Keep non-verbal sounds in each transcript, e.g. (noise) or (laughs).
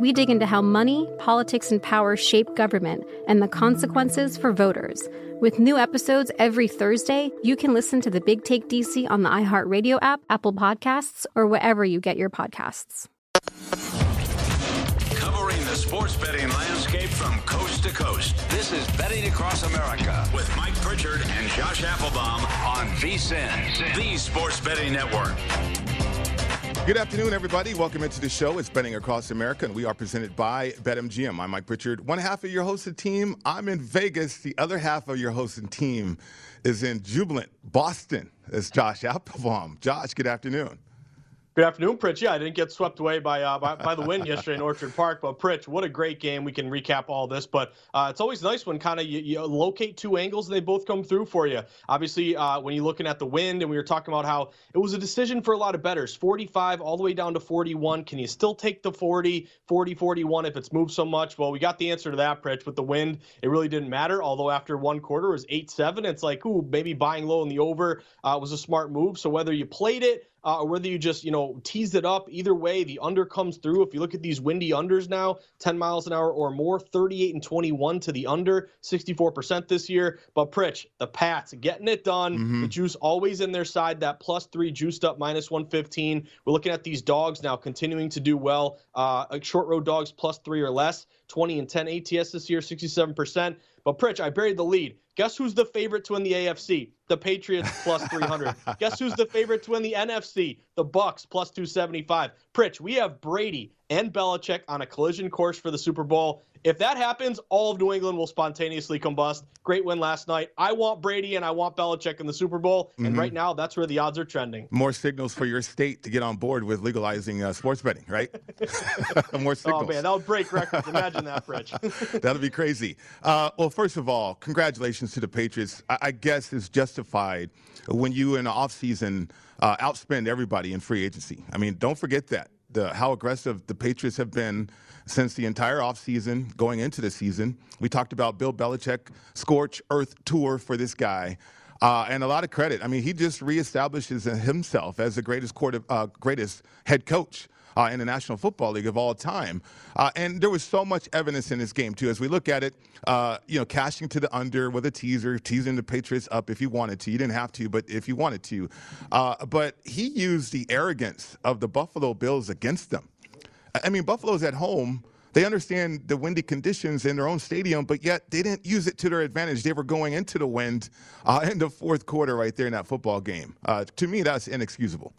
We dig into how money, politics, and power shape government and the consequences for voters. With new episodes every Thursday, you can listen to the Big Take DC on the iHeartRadio app, Apple Podcasts, or wherever you get your podcasts. Covering the sports betting landscape from coast to coast. This is Betting Across America with Mike Pritchard and Josh Applebaum on VSIN, the sports betting network. Good afternoon, everybody. Welcome into the show. It's Betting Across America, and we are presented by BetMGM. I'm Mike Pritchard. One half of your hosted team, I'm in Vegas. The other half of your hosting team is in jubilant Boston. It's Josh Applebaum. Josh, good afternoon. Good afternoon, Pritch. Yeah, I didn't get swept away by, uh, by, by the win yesterday in Orchard Park, but Pritch, what a great game. We can recap all this, but uh, it's always nice when kind of you, you, locate two angles and they both come through for you. Obviously, uh, when you're looking at the wind, and we were talking about how it was a decision for a lot of bettors, 45 all the way down to 41. Can you still take the 40, 40, 41 if it's moved so much? Well, we got the answer to that, Pritch. With the wind, it really didn't matter. Although after one quarter it was 8-7, it's like, ooh, maybe buying low in the over uh, was a smart move. So whether you played it uh, or whether you just, you know, teased it up. Either way, the under comes through. If you look at these windy unders now, 10 miles an hour or more, 38 and 21 to the under, 64% this year. But Pritch, the Pats getting it done. Mm-hmm. The juice always in their side. That plus three juiced up minus 115. We're looking at these dogs now continuing to do well. Uh, short road dogs plus three or less, 20 and 10 ATS this year, 67%. But Pritch, I buried the lead. Guess who's the favorite to win the AFC? The Patriots plus (laughs) 300. Guess who's the favorite to win the NFC? The Bucs plus 275. Pritch, we have Brady and Belichick on a collision course for the Super Bowl. If that happens, all of New England will spontaneously combust. Great win last night. I want Brady and I want Belichick in the Super Bowl. Mm-hmm. And right now, that's where the odds are trending. More signals for your state to get on board with legalizing uh, sports betting, right? (laughs) More signals. Oh, man, that would break records. Imagine that, Rich. (laughs) That'll be crazy. Uh, well, first of all, congratulations to the Patriots. I, I guess it's justified when you in the offseason uh, outspend everybody in free agency. I mean, don't forget that. The, how aggressive the Patriots have been since the entire offseason going into the season. We talked about Bill Belichick scorch earth tour for this guy. Uh, and a lot of credit. I mean, he just reestablishes himself as the greatest, uh, greatest head coach uh, in the National Football League of all time. Uh, and there was so much evidence in this game, too. As we look at it, uh, you know, cashing to the under with a teaser, teasing the Patriots up if you wanted to. You didn't have to, but if you wanted to. Uh, but he used the arrogance of the Buffalo Bills against them. I mean, Buffalo's at home. They understand the windy conditions in their own stadium, but yet they didn't use it to their advantage. They were going into the wind uh, in the fourth quarter right there in that football game. Uh, to me, that's inexcusable.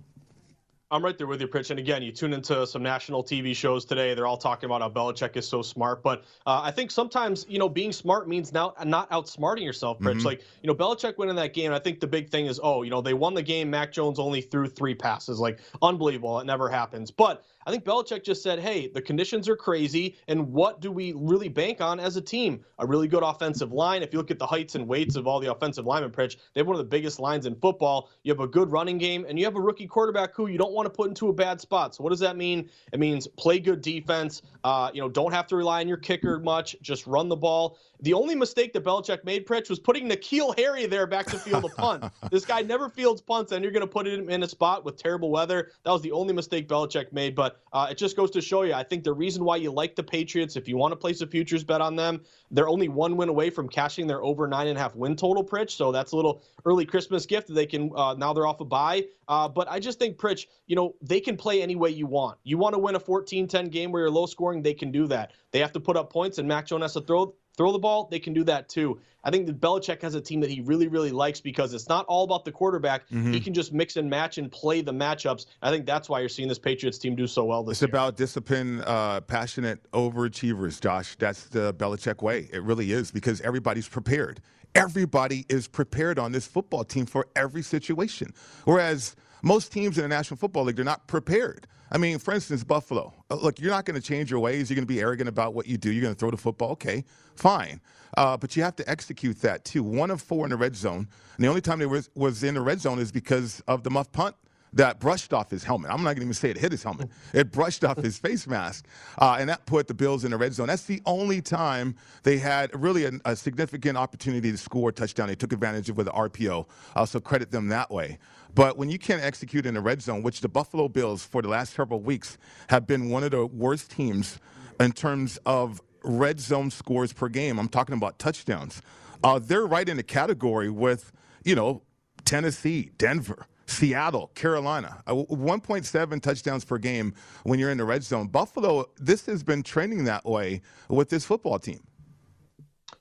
I'm right there with you, Pritch. And again, you tune into some national TV shows today. They're all talking about how Belichick is so smart. But uh, I think sometimes, you know, being smart means now not outsmarting yourself, Pritch. Mm-hmm. Like, you know, Belichick winning that game. I think the big thing is, oh, you know, they won the game. Mac Jones only threw three passes. Like, unbelievable. It never happens. But I think Belichick just said, hey, the conditions are crazy, and what do we really bank on as a team? A really good offensive line. If you look at the heights and weights of all the offensive linemen, Pritch, they have one of the biggest lines in football. You have a good running game, and you have a rookie quarterback who you don't want to put into a bad spot. So what does that mean? It means play good defense. Uh, you know, don't have to rely on your kicker much. Just run the ball. The only mistake that Belichick made, Pritch, was putting N'Keal Harry there back to field a punt. (laughs) this guy never fields punts, and you're going to put him in a spot with terrible weather. That was the only mistake Belichick made. But uh, it just goes to show you, I think the reason why you like the Patriots, if you want to place a futures bet on them, they're only one win away from cashing their over nine and a half win total, Pritch. So that's a little early Christmas gift that they can, uh, now they're off a bye. Uh, but I just think, Pritch, you know, they can play any way you want. You want to win a 14 10 game where you're low scoring, they can do that. They have to put up points, and Mac Jones has to throw throw the ball, they can do that too. I think that Belichick has a team that he really, really likes because it's not all about the quarterback. Mm-hmm. He can just mix and match and play the matchups. I think that's why you're seeing this Patriots team do so well this it's year. It's about discipline, uh, passionate overachievers, Josh. That's the Belichick way. It really is because everybody's prepared. Everybody is prepared on this football team for every situation. Whereas most teams in the National Football League, they're not prepared. I mean, for instance, Buffalo. Uh, look, you're not going to change your ways. You're going to be arrogant about what you do. You're going to throw the football. Okay, fine. Uh, but you have to execute that too. One of four in the red zone. And the only time they was, was in the red zone is because of the muff punt that brushed off his helmet. I'm not going to even say it hit his helmet. It brushed off his face mask, uh, and that put the Bills in the red zone. That's the only time they had really a, a significant opportunity to score a touchdown. They took advantage of with the RPO. Uh, so credit them that way. But when you can't execute in the red zone, which the Buffalo Bills for the last several weeks have been one of the worst teams in terms of red zone scores per game. I'm talking about touchdowns. Uh, they're right in the category with, you know, Tennessee, Denver. Seattle, Carolina, uh, 1.7 touchdowns per game when you're in the red zone. Buffalo, this has been trending that way with this football team.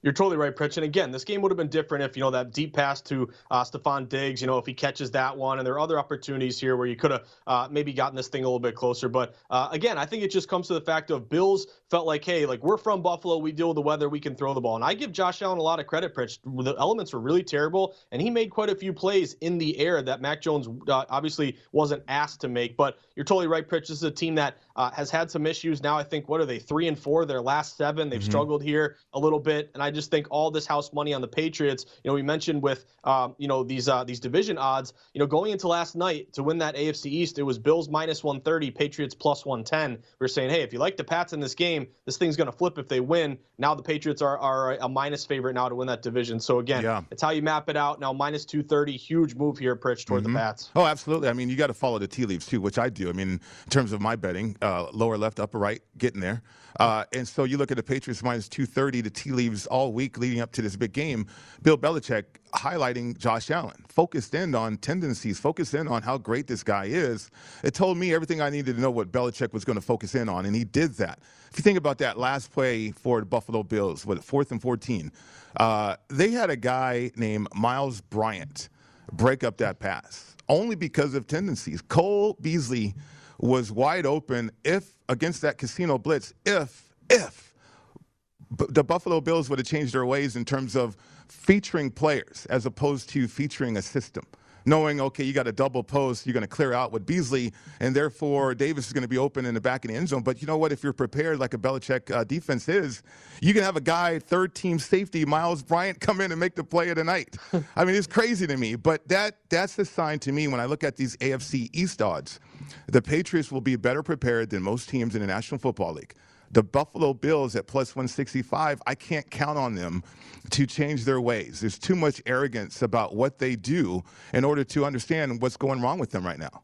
You're totally right, Pritch. And again, this game would have been different if, you know, that deep pass to uh, Stefon Diggs, you know, if he catches that one. And there are other opportunities here where you could have uh, maybe gotten this thing a little bit closer. But uh, again, I think it just comes to the fact of Bills felt like, hey, like we're from Buffalo, we deal with the weather, we can throw the ball. And I give Josh Allen a lot of credit, Pritch. The elements were really terrible, and he made quite a few plays in the air that Mac Jones uh, obviously wasn't asked to make. But you're totally right, Pritch. This is a team that uh, has had some issues. Now I think, what are they, three and four? Their last seven, they've mm-hmm. struggled here a little bit. And I just think all this house money on the Patriots. You know, we mentioned with um, you know these uh, these division odds. You know, going into last night to win that AFC East, it was Bills minus 130, Patriots plus 110. We are saying, hey, if you like the Pats in this game, this thing's going to flip if they win. Now the Patriots are, are a minus favorite now to win that division. So again, yeah. it's how you map it out. Now minus 230, huge move here, Pritch, toward mm-hmm. the Pats. Oh, absolutely. I mean, you got to follow the tea leaves too, which I do. I mean, in terms of my betting, uh, lower left, upper right, getting there. Uh, and so you look at the Patriots minus 230, the tea leaves all week leading up to this big game. Bill Belichick highlighting Josh Allen, focused in on tendencies, focused in on how great this guy is. It told me everything I needed to know what Belichick was going to focus in on, and he did that. If you think about that last play for the Buffalo Bills, what, fourth and 14, uh, they had a guy named Myles Bryant break up that pass only because of tendencies. Cole Beasley was wide open if against that casino blitz if if the Buffalo Bills would have changed their ways in terms of featuring players as opposed to featuring a system. Knowing, okay, you got a double post, you're going to clear out with Beasley, and therefore Davis is going to be open in the back of the end zone. But you know what? If you're prepared, like a Belichick uh, defense is, you can have a guy, third team safety, Myles Bryant, (laughs) come in and make the play of the night. (laughs) I mean, it's crazy to me. But that that's the sign to me when I look at these AFC East odds. The Patriots will be better prepared than most teams in the National Football League. The Buffalo Bills at plus 165, I can't count on them to change their ways. There's too much arrogance about what they do in order to understand what's going wrong with them right now.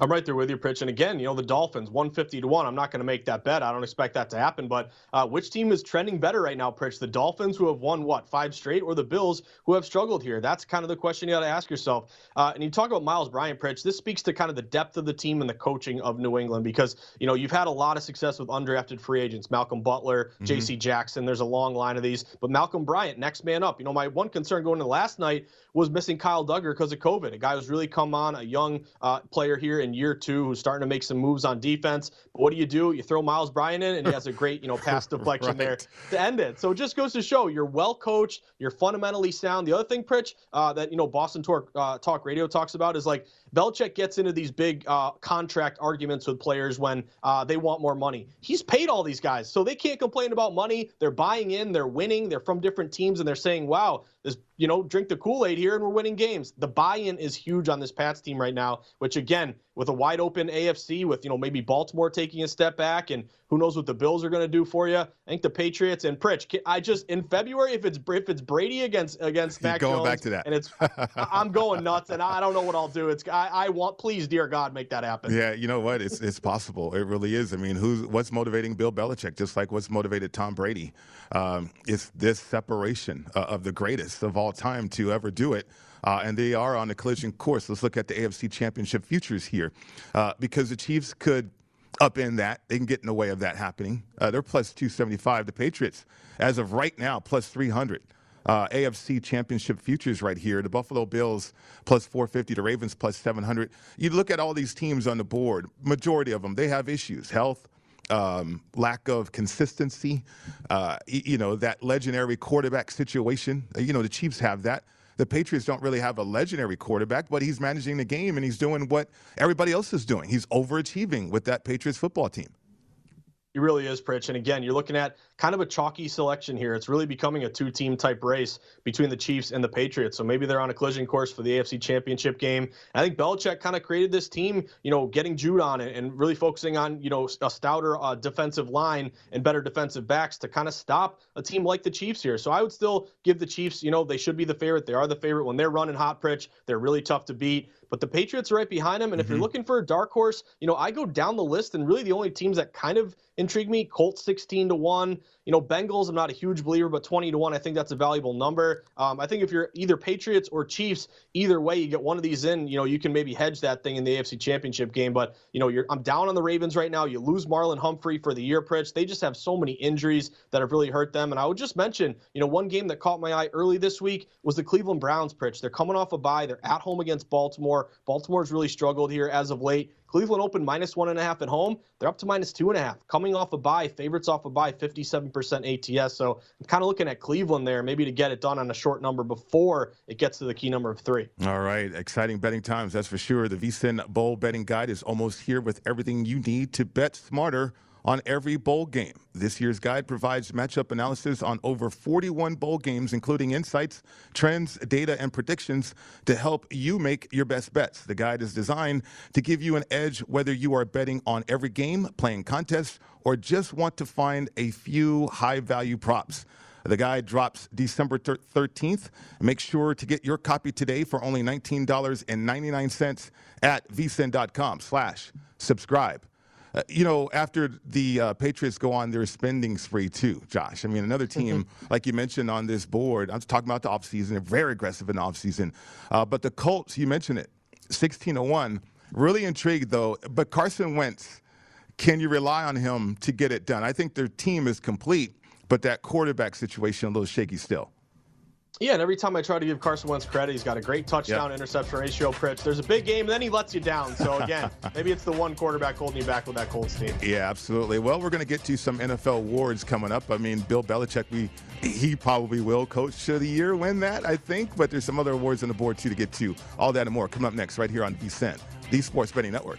I'm right there with you, Pritch. And again, you know, the Dolphins, 150 to 1. I'm not going to make that bet. I don't expect that to happen. But uh, which team is trending better right now, Pritch? The Dolphins, who have won, what, five straight, or the Bills, who have struggled here? That's kind of the question you got to ask yourself. Uh, and you talk about Myles Bryant, Pritch. This speaks to kind of the depth of the team and the coaching of New England because, you know, you've had a lot of success with undrafted free agents Malcolm Butler, mm-hmm. J.C. Jackson. There's a long line of these. But Malcolm Bryant, next man up. You know, my one concern going into last night was missing Kyle Dugger because of COVID. A guy who's really come on, a young uh, player here in year two who's starting to make some moves on defense. But what do you do? You throw Myles Bryant in, and he has a great, you know, pass (laughs) deflection right. there to end it. So it just goes to show you're well coached, you're fundamentally sound. The other thing, Pritch, uh, that you know Boston Talk, uh, Talk Radio talks about is like Belichick gets into these big uh, contract arguments with players when uh, they want more money. He's paid all these guys, so they can't complain about money. They're buying in, they're winning, they're from different teams, and they're saying, "Wow, this you know drink the Kool Aid here, and we're winning games." The buy-in is huge on this Pats team right now, which again with a wide open AFC, with you know maybe Baltimore taking a step back, and who knows what the Bills are going to do for you. I think the Patriots and Pritch. I just in February, if it's if it's Brady against against Mac going Jones, back to that, and it's I'm going nuts, and I don't know what I'll do. It's I, I want please, dear God, make that happen. Yeah, you know what? It's it's possible. It really is. I mean, who's what's motivating Bill Belichick? Just like what's motivated Tom Brady. Um, it's this separation uh, of the greatest of all time to ever do it. Uh, and they are on a collision course. Let's look at the AFC Championship futures here, uh, because the Chiefs could upend that. They can get in the way of that happening. Uh, they're plus 275. The Patriots, as of right now, plus 300. Uh, AFC Championship futures right here. The Buffalo Bills plus 450. The Ravens plus 700. You look at all these teams on the board. Majority of them they have issues, health, um, lack of consistency. Uh, you know that legendary quarterback situation. You know the Chiefs have that the Patriots don't really have a legendary quarterback, but he's managing the game and he's doing what everybody else is doing. He's overachieving with that Patriots football team. He really is, Pritch. And again, you're looking at kind of a chalky selection here. It's really becoming a two team type race between the Chiefs and the Patriots. So maybe they're on a collision course for the AFC Championship game. And I think Belichick kind of created this team, you know, getting Jude on it and really focusing on, you know, a stouter uh, defensive line and better defensive backs to kind of stop a team like the Chiefs here. So I would still give the Chiefs, you know, they should be the favorite. They are the favorite when they're running hot, Pritch. They're really tough to beat but the Patriots are right behind them. And if mm-hmm. you're looking for a dark horse, you know, I go down the list, and really the only teams that kind of intrigue me Colts 16 to 1. You know, Bengals, I'm not a huge believer, but 20 to 1, I think that's a valuable number. Um, I think if you're either Patriots or Chiefs, either way, you get one of these in, you know, you can maybe hedge that thing in the AFC Championship game. But, you know, I'm down on the Ravens right now. You lose Marlon Humphrey for the year, Pritch. They just have so many injuries that have really hurt them. And I would just mention, you know, one game that caught my eye early this week was the Cleveland Browns, Pritch. They're coming off a bye. They're at home against Baltimore. Baltimore's really struggled here as of late. Cleveland opened minus one and a half at home. They're up to minus two and a half. Coming off a bye, favorites off a bye, 57% ATS. So I'm kind of looking at Cleveland there, maybe to get it done on a short number before it gets to the key number of three. All right. Exciting betting times, that's for sure. The VSIN Bowl betting guide is almost here with everything you need to bet smarter on every bowl game. This year's guide provides matchup analysis on over 41 bowl games, including insights, trends, data, and predictions to help you make your best bets. The guide is designed to give you an edge whether you are betting on every game, playing contests, or just want to find a few high value props. The guide drops December 13th. Make sure to get your copy today for only $19.99 at vsin.com slash subscribe. Uh, you know, after the uh, Patriots go on their spending spree too, Josh. I mean, another team, mm-hmm. like you mentioned on this board, I'm talking about the offseason, they're very aggressive in the offseason. Uh, but the Colts, you mentioned it, 16-01. Really intrigued, though. But Carson Wentz, can you rely on him to get it done? I think their team is complete, but that quarterback situation a little shaky still. Yeah, and every time I try to give Carson Wentz credit, he's got a great touchdown yep. interception ratio. Pritch. There's a big game, and then he lets you down. So (laughs) again, maybe it's the one quarterback holding you back with that Colts team. Yeah, absolutely. Well, we're going to get to some NFL awards coming up. I mean, Bill Belichick, we he probably will coach of the year win that, I think. But there's some other awards on the board too to get to. All that and more coming up next, right here on VSIN, the Sports Betting Network.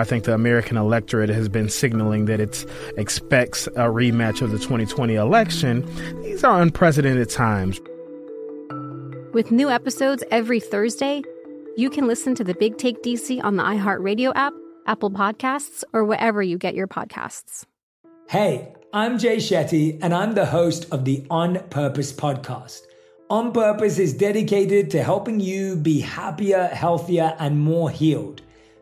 I think the American electorate has been signaling that it expects a rematch of the 2020 election. These are unprecedented times. With new episodes every Thursday, you can listen to the Big Take DC on the iHeartRadio app, Apple Podcasts, or wherever you get your podcasts. Hey, I'm Jay Shetty, and I'm the host of the On Purpose podcast. On Purpose is dedicated to helping you be happier, healthier, and more healed.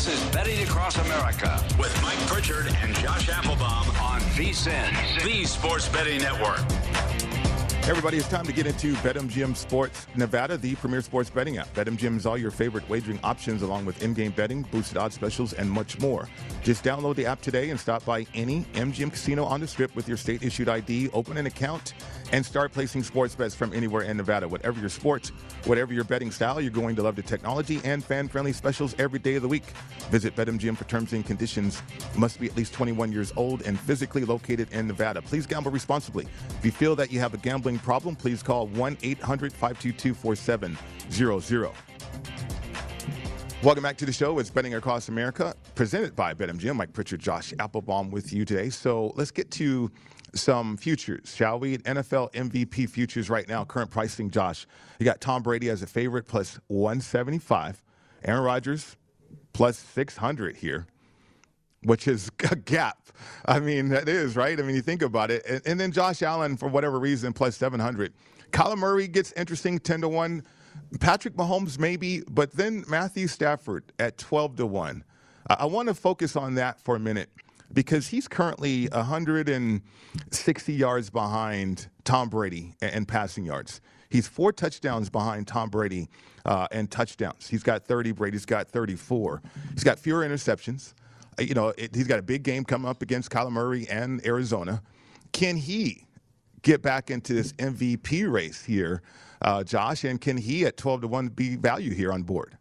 This is Betting Across America with Mike Pritchard and Josh Applebaum on VSIN, the Sports Betting Network. Everybody, it's time to get into BetMGM Sports Nevada, the premier sports betting app. BetMGM is all your favorite wagering options, along with in-game betting, boosted odds specials, and much more. Just download the app today and stop by any MGM casino on the Strip with your state-issued ID, open an account, and start placing sports bets from anywhere in Nevada. Whatever your sports, whatever your betting style, you're going to love the technology and fan-friendly specials every day of the week. Visit BetMGM for terms and conditions. Must be at least 21 years old and physically located in Nevada. Please gamble responsibly. If you feel that you have a gambling problem, please call 1 800 522 4700. Welcome back to the show. It's Betting Across America, presented by BetMGM. Mike Pritchard, Josh Applebaum with you today. So let's get to some futures, shall we? NFL MVP futures right now, current pricing, Josh. You got Tom Brady as a favorite plus 175, Aaron Rodgers plus 600 here which is (laughs) a gap. I mean, that is, right? I mean, you think about it. And, and, then Josh Allen, for whatever reason, plus 700. Kyler Murray gets interesting, 10 to 1. Patrick Mahomes, maybe, but then Matthew Stafford at 12 to 1. I, I want to focus on that for a minute because he's currently 160 yards behind Tom Brady in passing yards. He's four touchdowns behind Tom Brady uh, and touchdowns. He's got 30. Brady's got 34. He's got fewer interceptions. Uh, you know, it, he's got a big game coming up against Kyler Murray and Arizona. Can he get back into this MVP race here, uh, Josh? And can he at 12 to 1 be value here on board?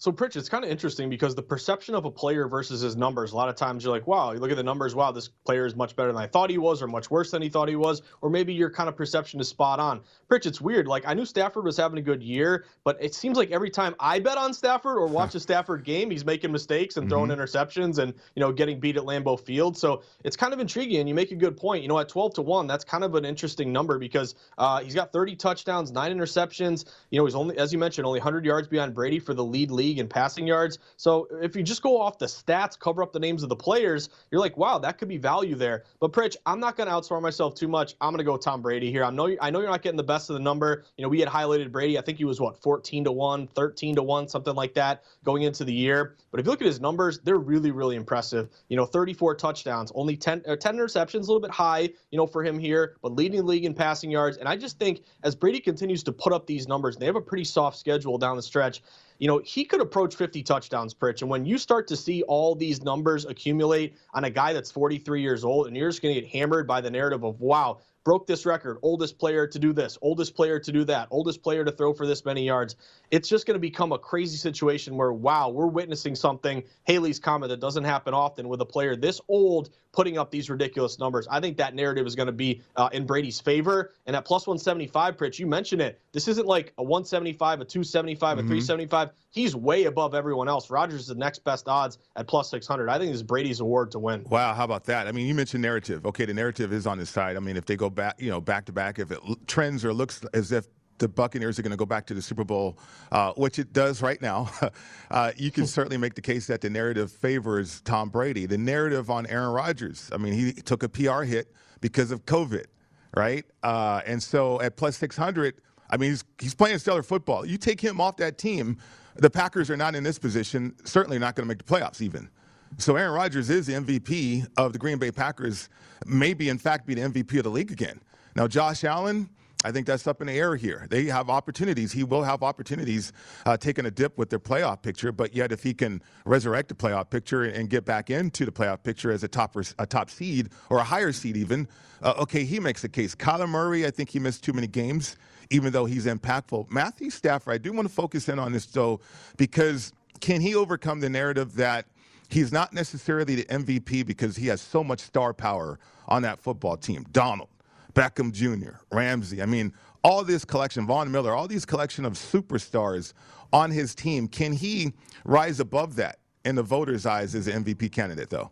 So, Pritch, it's kind of interesting because the perception of a player versus his numbers, a lot of times you're like, wow, you look at the numbers, wow, this player is much better than I thought he was, or much worse than he thought he was, or maybe your kind of perception is spot on. Pritch, it's weird. Like, I knew Stafford was having a good year, but it seems like every time I bet on Stafford or watch (laughs) a Stafford game, he's making mistakes and throwing mm-hmm. interceptions and, you know, getting beat at Lambeau Field. So it's kind of intriguing. And you make a good point. You know, at 12 to 1, that's kind of an interesting number because uh, he's got 30 touchdowns, nine interceptions. You know, he's only, as you mentioned, only 100 yards behind Brady for the lead league in passing yards. So if you just go off the stats, cover up the names of the players, you're like, wow, that could be value there. But Pritch, I'm not going to outsmart myself too much. I'm going to go Tom Brady here. I know I know you're not getting the best of the number. You know, we had highlighted Brady. I think he was what 14 to one, 13 to one, something like that going into the year. But if you look at his numbers, they're really really impressive. You know, 34 touchdowns, only 10 uh, 10 interceptions, a little bit high, you know, for him here, but leading the league in passing yards. And I just think as Brady continues to put up these numbers, they have a pretty soft schedule down the stretch you know, he could approach 50 touchdowns, Pritch. And when you start to see all these numbers accumulate on a guy that's 43 years old, and you're just going to get hammered by the narrative of, wow, broke this record, oldest player to do this, oldest player to do that, oldest player to throw for this many yards. It's just going to become a crazy situation where, wow, we're witnessing something, Halley's comet, that doesn't happen often with a player this old putting up these ridiculous numbers. I think that narrative is going to be uh, in Brady's favor. And at plus 175, Pritch, you mentioned it. This isn't like a 175, a 275, mm-hmm. a 375. He's way above everyone else. Rodgers is the next best odds at plus 600. I think this is Brady's award to win. Wow, how about that? I mean, you mentioned narrative. Okay, the narrative is on his side. I mean, if they go back, you know, back to back, if it trends or looks as if the Buccaneers are going to go back to the Super Bowl, uh, which it does right now, (laughs) uh, you can (laughs) certainly make the case that the narrative favors Tom Brady. The narrative on Aaron Rodgers, I mean, he took a PR hit because of COVID, right? Uh, and so at plus 600, I mean, he's, he's playing stellar football. You take him off that team, the Packers are not in this position, certainly not going to make the playoffs even. So Aaron Rodgers is the MVP of the Green Bay Packers, maybe in fact be the MVP of the league again. Now Josh Allen, I think that's up in the air here. They have opportunities. He will have opportunities uh, taking a dip with their playoff picture, but yet if he can resurrect the playoff picture and get back into the playoff picture as a top a top seed or a higher seed even, uh, okay, he makes a case. Kyler Murray, I think he missed too many games, even though he's impactful. Matthew Stafford, I do want to focus in on this though, because can he overcome the narrative that he's not necessarily the MVP because he has so much star power on that football team? Donald. Beckham Jr., Ramsey. I mean, all this collection, Von Miller, all these collection of superstars on his team. Can he rise above that in the voters' eyes as an MVP candidate, though?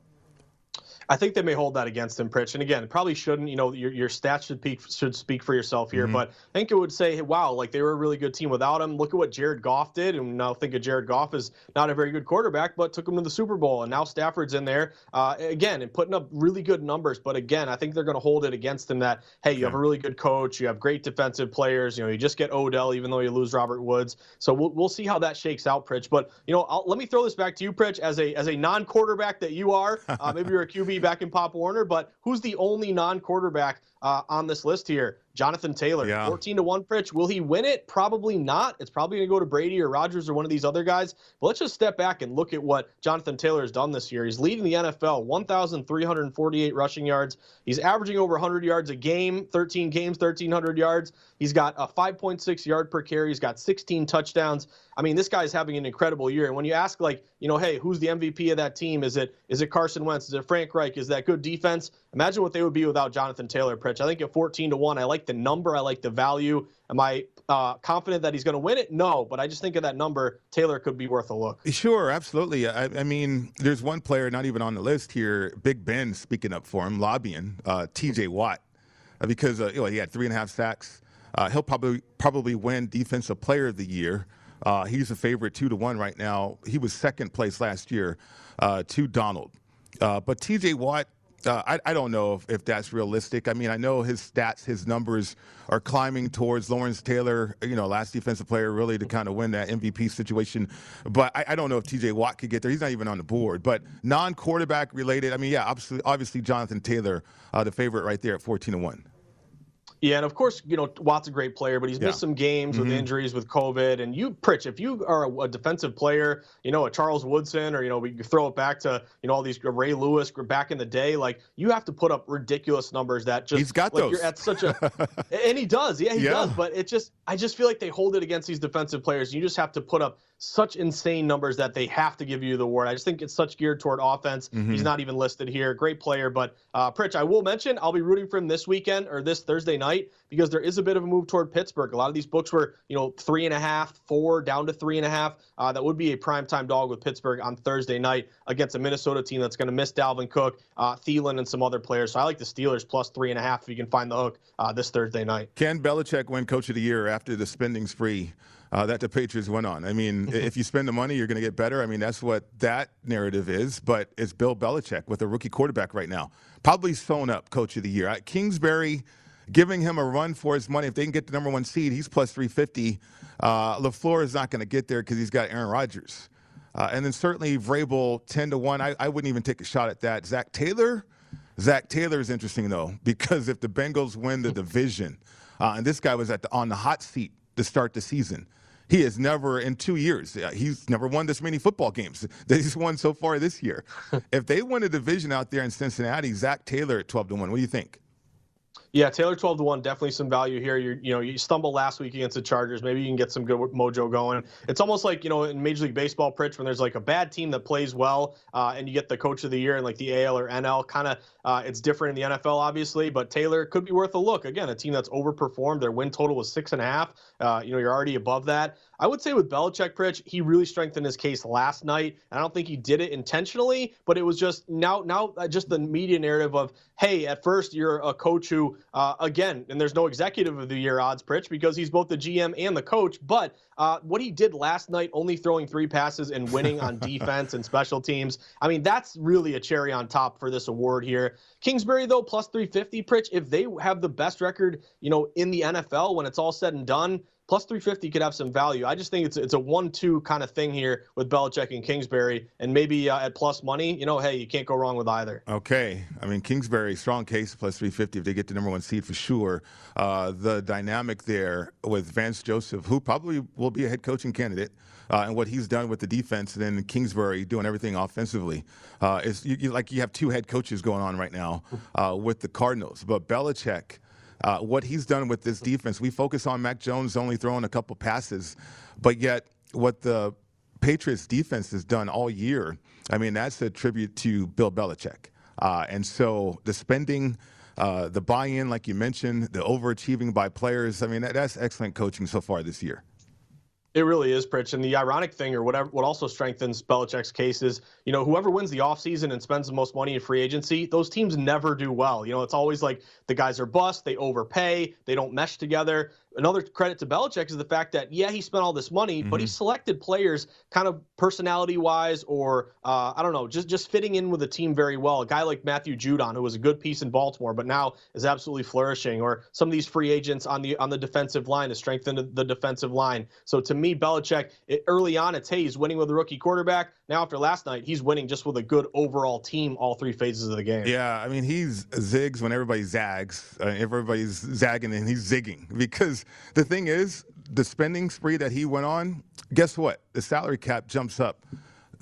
I think they may hold that against him, Pritch. And again, probably shouldn't. You know, your, your stats should, peak, should speak for yourself here. Mm-hmm. But I think it would say, hey, wow, like they were a really good team without him. Look at what Jared Goff did. And now think of Jared Goff as not a very good quarterback, but took him to the Super Bowl. And now Stafford's in there uh, again and putting up really good numbers. But again, I think they're going to hold it against him that, hey, you have a really good coach. You have great defensive players. You know, you just get Odell, even though you lose Robert Woods. So we'll, we'll see how that shakes out, Pritch. But, you know, I'll, let me throw this back to you, Pritch, as a, as a non quarterback that you are. Uh, maybe you're a QB back in Pop Warner but who's the only non quarterback uh, on this list here. Jonathan Taylor, yeah. 14 to 1 Pritch. Will he win it? Probably not. It's probably going to go to Brady or Rodgers or one of these other guys. But let's just step back and look at what Jonathan Taylor has done this year. He's leading the NFL, 1,348 rushing yards. He's averaging over 100 yards a game, 13 games, 1,300 yards. He's got a 5.6 yard per carry. He's got 16 touchdowns. I mean, this guy's having an incredible year. And when you ask, like, you know, hey, who's the MVP of that team? Is it is it Carson Wentz? Is it Frank Reich? Is that good defense? Imagine what they would be without Jonathan Taylor. Pritch. I think at 14 to 1, I like the number, I like the value. Am I uh, confident that he's going to win it? No, but I just think of that number, Taylor could be worth a look. Sure, absolutely. I, I mean, there's one player not even on the list here, Big Ben speaking up for him, lobbying, uh, TJ Watt, uh, because uh, you know, he had three and a half sacks. Uh, he'll probably probably win Defensive Player of the Year. Uh, he's a favorite two to one right now. He was second place last year to Donald. but TJ Watt, uh, I, I, don't know if, if, that's realistic. I mean, I know his stats, his numbers are climbing towards Lawrence Taylor, you know, last defensive player really to kind of win that MVP situation. But I, I, don't know if TJ Watt could get there. He's not even on the board. But non quarterback related, I mean, yeah, obviously, obviously Jonathan Taylor, uh, the favorite right there at 14 to 1. Yeah, and of course, you know Watt's a great player, but he's yeah. missed some games mm-hmm. with injuries with COVID. And you, Pritch, if you are a, a, defensive player, you know a Charles Woodson, or you know we throw it back to you know all these Ray Lewis back in the day, like you have to put up ridiculous numbers that just he's got like, those. You're at such (laughs) a, and he does, yeah, he yeah. does. But it just, I just feel like they hold it against these defensive players. You just have to put up such insane numbers that they have to give you the award. I just think it's such geared toward offense. Mm-hmm. He's not even listed here. Great player, but uh, Pritch, I will mention I'll be rooting for him this weekend or this Thursday night because there is a bit of a move toward Pittsburgh. A lot of these books were, you know, three and a half, four down to three and a half. Uh, that would be a primetime dog with Pittsburgh on Thursday night against a Minnesota team that's going to miss Dalvin Cook, uh, Thielen, and some other players. So I like the Steelers plus three and a half if you can find the hook uh, this Thursday night. Can Belichick win Coach of the Year after the spending spree uh, that the Patriots went on? I mean, if you spend the money, you're going to get better. I mean, that's what that narrative is. But it's Bill Belichick with a rookie quarterback right now, probably sewn up Coach of the Year. Kingsbury giving him a run for his money. If they can get the number one seed, he's plus 350. Uh, LaFleur is not going to get there because he's got Aaron Rodgers. Uh, and then certainly Vrabel 10 to 1. I, I wouldn't even take a shot at that. Zac Taylor. Zac Taylor is interesting, though, because if the Bengals win the division, uh, and this guy was at the, on the hot seat to start the season, he has never, in two years, he's never won this many football games (laughs) that he's won so far this year. (laughs) if they win a division out there in Cincinnati, Zac Taylor at 12 to 1, what do you think? Yeah, Taylor 12 to 1, definitely some value here. You you know, you stumble last week against the Chargers. Maybe you can get some good mojo going. It's almost like, you know, in Major League Baseball, Pritch, when there's like a bad team that plays well uh, and you get the coach of the year in like the AL or NL, kind of uh, it's different in the NFL, obviously, but Taylor could be worth a look. Again, a team that's overperformed. Their win total was six and a half. Uh, you know, you're already above that. I would say with Belichick, Pritch, he really strengthened his case last night. I don't think he did it intentionally, but it was just now, now uh, just the media narrative of, hey, at first you're a coach who, uh, again, and there's no executive of the year odds, Pritch, because he's both the GM and the coach. But uh, what he did last night, only throwing three passes and winning on (laughs) defense and special teams, I mean, that's really a cherry on top for this award here. Kingsbury, though, plus 350, Pritch, if they have the best record, you know, in the NFL when it's all said and done, plus 350 could have some value. I just think it's it's a one-two kind of thing here with Belichick and Kingsbury, and maybe uh, at plus money, you know, hey, you can't go wrong with either. Okay, I mean Kingsbury, strong case plus 350 if they get the number one seed for sure. Uh, the dynamic there with Vance Joseph, who probably will be a head coaching candidate. Uh, and what he's done with the defense, and then Kingsbury doing everything offensively. Uh, is you, you, like you have two head coaches going on right now uh, with the Cardinals, but Belichick uh, what he's done with this defense. We focus on Mac Jones only throwing a couple passes, but yet what the Patriots defense has done all year, I mean, that's a tribute to Bill Belichick. Uh, and so the spending, uh, the buy in, like you mentioned, the overachieving by players, I mean, that, that's excellent coaching so far this year. It really is, Pritch. And the ironic thing, or whatever, what also strengthens Belichick's case is, you know, whoever wins the offseason and spends the most money in free agency, those teams never do well. You know, it's always like the guys are bust, they overpay, they don't mesh together another credit to Belichick is the fact that yeah he spent all this money, mm-hmm. but he mm-hmm. selected players kind of personality wise or uh, I don't know just just fitting in with the team very well. A guy like Matthew Judon who was a good piece in Baltimore, but now is absolutely flourishing. Or some of these free agents on the on the defensive line to strengthen the defensive line. So to me, Belichick it, early on it's hey he's winning with a rookie quarterback. Now after last night he's winning just with a good overall team all three phases of the game. Yeah, I mean he's zigs when everybody zags. Uh, everybody's zagging and he's zigging (laughs) because the thing is, the spending spree that he went on, guess what? The salary cap jumps up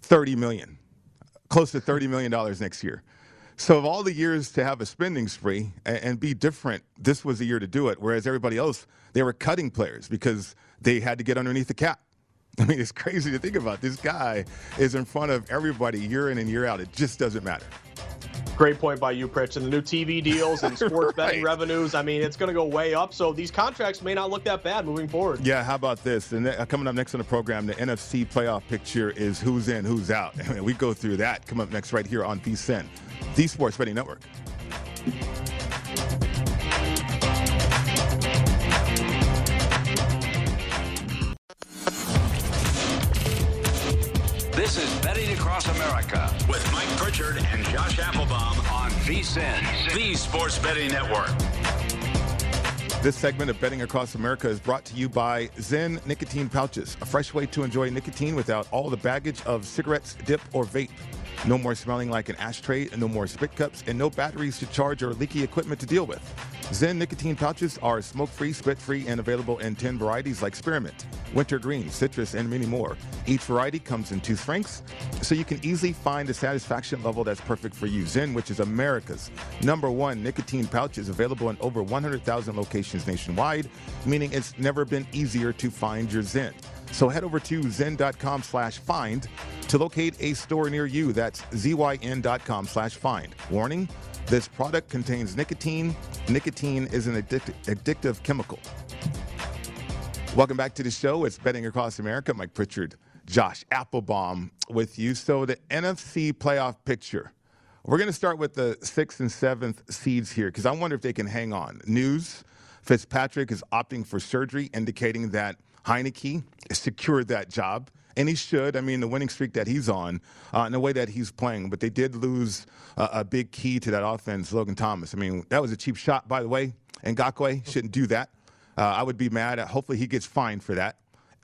30 million, close to 30 million dollars next year. So of all the years to have a spending spree and, and, be different, this was the year to do it. Whereas everybody else, they were cutting players because they had to get underneath the cap. (laughs) I mean, it's crazy to think about. This guy is in front of everybody year in and year out. It just doesn't matter. Great point by you, Pritch. And the new TV deals and (laughs) sports right. betting revenues, I mean, it's going to go way up. So these contracts may not look that bad moving forward. Yeah, how about this? And uh, coming up next on the program, the NFC playoff picture is who's in, who's out. I (laughs) mean, we go through that. Come up next right here on VSIN, the Sports Betting Network. This is Betting Across America with Mike Pritchard and Josh Applebaum on VSIN, the Sports Betting Network. This segment of Betting Across America is brought to you by Zyn Nicotine Pouches, a fresh way to enjoy nicotine without all the baggage of cigarettes, dip, or vape. No more smelling like an ashtray, and no more spit cups, and no batteries to charge or leaky equipment to deal with. Zyn nicotine pouches are smoke free, spit free, and available in 10 varieties like spearmint, wintergreen, citrus, and many more. Each variety comes in two strengths, so you can easily find the satisfaction level that's perfect for you. Zyn, which is America's number one nicotine pouch, is available in over 100,000 locations nationwide, meaning it's never been easier to find your Zyn. So head over to zyn.com slash find to locate a store near you. That's zyn.com slash find. Warning, this product contains nicotine. Nicotine is an addic- addictive chemical. Welcome back to the show. It's Betting Across America. Mike Pritchard, Josh Applebaum with you. So the NFC playoff picture. We're going to start with the sixth and seventh seeds here because I wonder if they can hang on. News Fitzpatrick is opting for surgery, indicating that Heinicke secured that job. And he should. I mean, the winning streak that he's on, uh, in the way that he's playing. But they did lose uh, a big key to that offense, Logan Thomas. I mean, that was a cheap shot, by the way. And Ngakoue shouldn't do that. Uh, I would be mad. At, hopefully, he gets fined for that,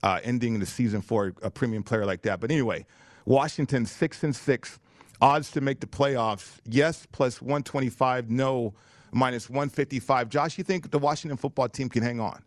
uh, ending the season for a premium player like that. But anyway, Washington six and six, odds to make the playoffs. Yes, plus one twenty five. No, minus one fifty five. Josh, you think the Washington football team can hang on?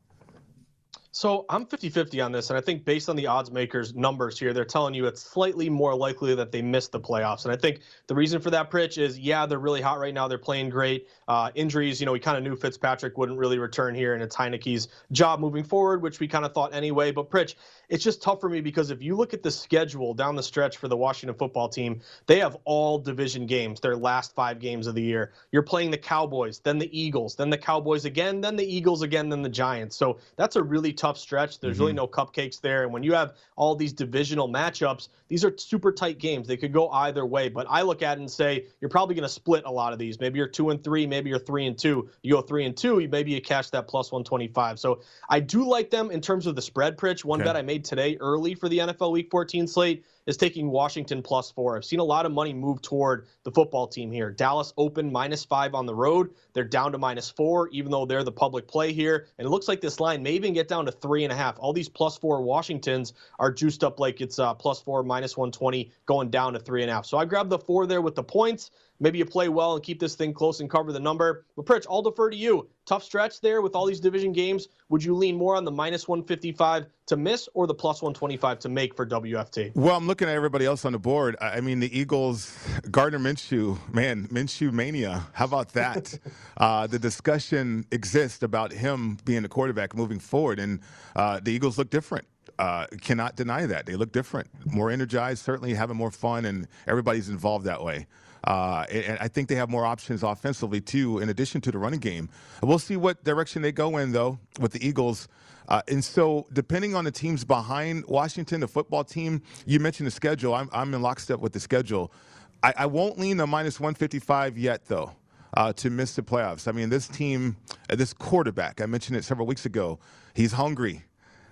So I'm 50 50 on this. And I think based on the odds makers' numbers here, they're telling you it's slightly more likely that they miss the playoffs. And I think the reason for that, Pritch, is yeah, they're really hot right now. They're playing great. Uh, injuries, you know, we kind of knew Fitzpatrick wouldn't really return here, and it's Heinicke's job moving forward, which we kind of thought anyway. But Pritch, it's just tough for me because if you look at the schedule down the stretch for the Washington football team, they have all division games, their last five games of the year. You're playing the Cowboys, then the Eagles, then the Cowboys again, then the Eagles again, then the Giants. So that's a really tough stretch. There's mm-hmm. really no cupcakes there. And when you have all these divisional matchups, these are super tight games. They could go either way. But I look at it and say, you're probably going to split a lot of these. Maybe you're two and three, maybe you're three and two. You go three and two, maybe you catch that plus 125. So I do like them in terms of the spread, Pritch. One okay. bet I made made today early for the NFL Week 14 slate is taking Washington plus four. I've seen a lot of money move toward the football team here. Dallas open minus five on the road. They're down to minus four, even though they're the public play here. And it looks like this line may even get down to three and a half. All these plus four Washingtons are juiced up like it's uh, plus four, minus 120, going down to three and a half. So I grabbed the four there with the points. Maybe you play well and keep this thing close and cover the number. But Pritch, I'll defer to you. Tough stretch there with all these division games. Would you lean more on the minus 155 to miss or the plus 125 to make for WFT? Well, I'm looking at everybody else on the board. I mean, the Eagles, Gardner Minshew, man, Minshew mania. How about that? (laughs) uh, the discussion exists about him being the quarterback moving forward, and uh, the Eagles look different. Uh, cannot deny that. They look different, more energized, certainly having more fun, and everybody's involved that way. Uh, and I think they have more options offensively too, in addition to the running game. We'll see what direction they go in though with the Eagles. Uh, and so, depending on the teams behind Washington, the football team, you mentioned the schedule. I'm, I'm in lockstep with the schedule. I, I won't lean the minus 155 yet, though. Uh, to miss the playoffs. I mean, this team, uh, this quarterback, I mentioned it several weeks ago, he's hungry.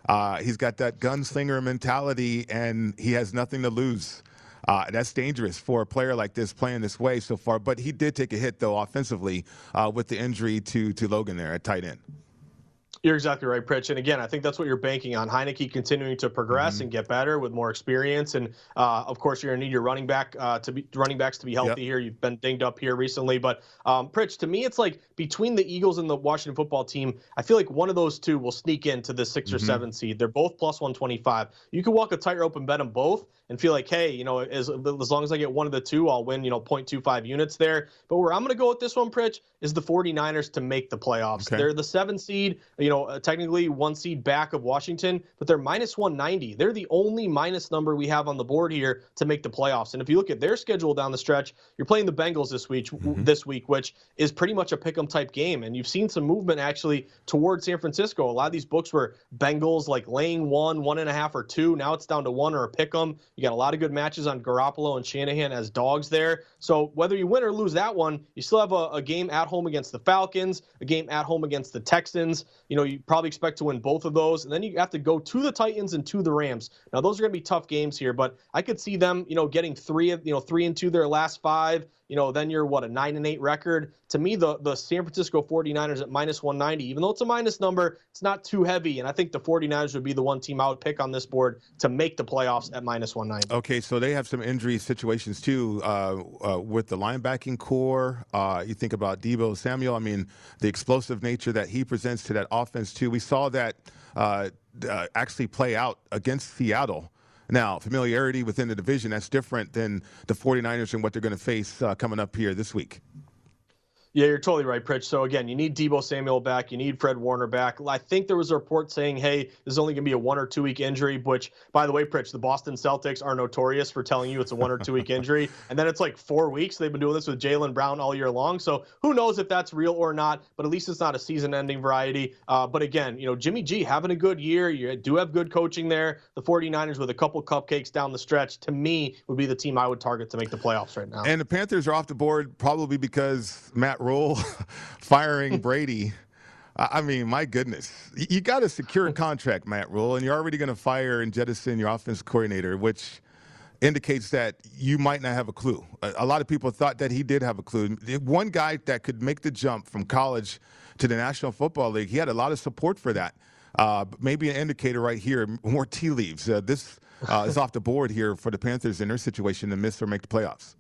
Uh, he's got that gunslinger mentality, and he has nothing to lose. Uh, that's dangerous for a player like this playing this way so far. But he did take a hit, though, offensively uh, with the injury to, to Logan there at tight end. You're exactly right, Pritch. And again, I think that's what you're banking on. Heinicke continuing to progress mm-hmm. and get better with more experience. And uh, of course, you're going to need your running back uh, to be running backs to be healthy yep. here. You've been dinged up here recently, but um, Pritch, to me, it's like between the Eagles and the Washington football team, I feel like one of those two will sneak into the 6 mm-hmm. or seven seed. They're both plus 125. You can walk a tightrope and bet them both and feel like, hey, you know, as, as long as I get one of the two, I'll win, you know, 0.25 units there. But where I'm going to go with this one, Pritch, is the 49ers to make the playoffs. Okay. They're the seven seed, you know, uh, technically one seed back of Washington, but they're minus 190. They're the only minus number we have on the board here to make the playoffs. And if you look at their schedule down the stretch, you're playing the Bengals this week, mm-hmm. this week, which is pretty much a pick'em type game. And you've seen some movement actually towards San Francisco. A lot of these books were Bengals like laying one, one and a half, or two. Now it's down to one or a pick'em. You got a lot of good matches on Garoppolo and Shanahan as dogs there. So whether you win or lose that one, you still have a, a game at home against the Falcons, a game at home against the Texans. You know, you probably expect to win both of those. And then you have to go to the Titans and to the Rams. Now those are going to be tough games here, but I could see them, you know, getting three, of, you know, three and two their last five you know, then you're what a nine and eight record. To me, the the San Francisco 49ers at minus 190, even though it's a minus number, it's not too heavy. And I think the 49ers would be the one team I would pick on this board to make the playoffs at minus 190. Okay, so they have some injury situations too uh, uh, with the linebacking corps. Uh, you think about Deebo Samuel. I mean, the explosive nature that he presents to that offense too. We saw that uh, uh, actually play out against Seattle. Now, familiarity within the division, that's different than the 49ers and what they're going to face uh, coming up here this week. Yeah, you're totally right, Pritch. So again, you need Deebo Samuel back. You need Fred Warner back. I think there was a report saying, "Hey, this is only going to be a one or two week injury." Which, by the way, Pritch, the Boston Celtics are notorious for telling you it's a one or two week injury, (laughs) and then it's like four weeks. They've been doing this with Jaylen Brown all year long. So who knows if that's real or not? But at least it's not a season-ending variety. Uh, but again, you know, Jimmy G having a good year. You do have good coaching there. The 49ers with a couple cupcakes down the stretch, to me, would be the team I would target to make the playoffs right now. And the Panthers are off the board probably because Matt Rhule. (laughs) firing Brady. I mean, my goodness. You got a secure (laughs) contract, Matt Rhule, and you're already going to fire and jettison your offense coordinator, which indicates that you might not have a clue. A lot of people thought that he did have a clue. One guy that could make the jump from college to the National Football League, he had a lot of support for that. Uh, maybe an indicator right here, more tea leaves. Uh, this uh, is off the board here for the Panthers in their situation to miss or make the playoffs.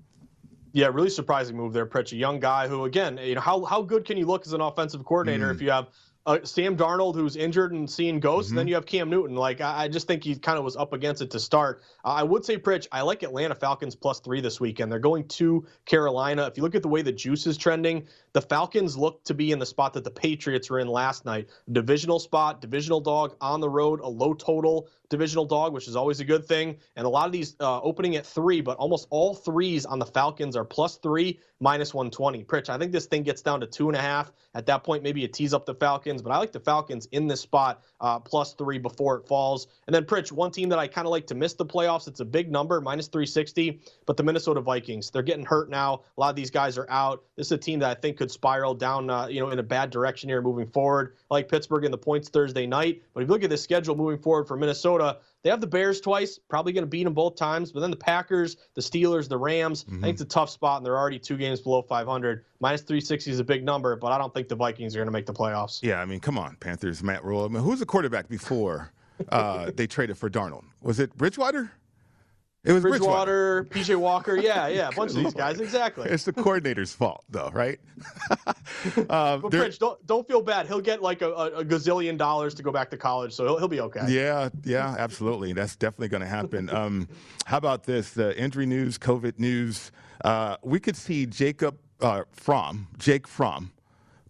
Yeah, really surprising move there, Pritch. A young guy who, again, you know, how how good can you look as an offensive coordinator mm. if you have uh, Sam Darnold, who's injured and seeing ghosts, mm-hmm. and then you have Cam Newton. Like, I, I just think he kind of was up against it to start. Uh, I would say, Pritch, I like Atlanta Falcons plus three this weekend. They're going to Carolina. If you look at the way the juice is trending, the Falcons look to be in the spot that the Patriots were in last night. Divisional spot, divisional dog on the road, a low total divisional dog, which is always a good thing. And a lot of these uh, opening at three, but almost all threes on the Falcons are plus three, minus 120. Pritch, I think this thing gets down to two and a half. At that point, maybe you tease up the Falcons, but I like the Falcons in this spot, uh, plus three before it falls. And then, Pritch, one team that I kind of like to miss the playoffs, it's a big number, minus 360, but the Minnesota Vikings. They're getting hurt now. A lot of these guys are out. This is a team that I think could spiral down, uh, you know, in a bad direction here moving forward. I like Pittsburgh in the points Thursday night, but if you look at the schedule moving forward for Minnesota, they have the Bears twice, probably going to beat them both times. But then the Packers, the Steelers, the Rams. Mm-hmm. I think it's a tough spot, and they're already two games below 500. Minus 360 is a big number, but I don't think the Vikings are going to make the playoffs. Yeah, I mean, come on, Panthers, Matt Rhule. I mean, who's the quarterback before uh, they traded for Darnold? Was it Bridgewater? It was Bridgewater, Bridgewater. PJ Walker. Yeah, yeah, a bunch of these guys. Exactly. It's the coordinator's fault, though, right? (laughs) um, but Pritch, don't don't feel bad. He'll get like a, a, gazillion dollars to go back to college, so he'll, he'll be okay. Yeah, yeah, absolutely. That's definitely going to happen. (laughs) Um, how about this? The injury news, COVID news. Uh, we could see Jacob uh, Fromm, Jake Fromm,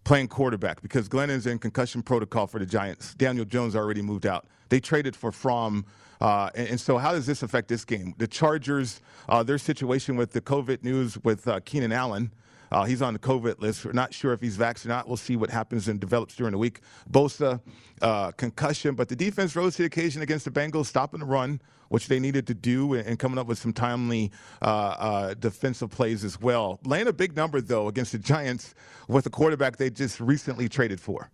playing quarterback because Glennon's in concussion protocol for the Giants. Daniel Jones already moved out. They traded for Fromm uh, and, and, so, how does this affect this game? The Chargers, uh, their situation with the COVID news with uh, Keenan Allen. Uh, he's on the COVID list. We're not sure if he's vaccinated or not. We'll see what happens and develops during the week. Bosa, uh, concussion, but the defense rose to the occasion against the Bengals, stopping the run, which they needed to do, and, coming up with some timely uh, defensive plays as well. Laying a big number, though, against the Giants with a quarterback they just recently traded for.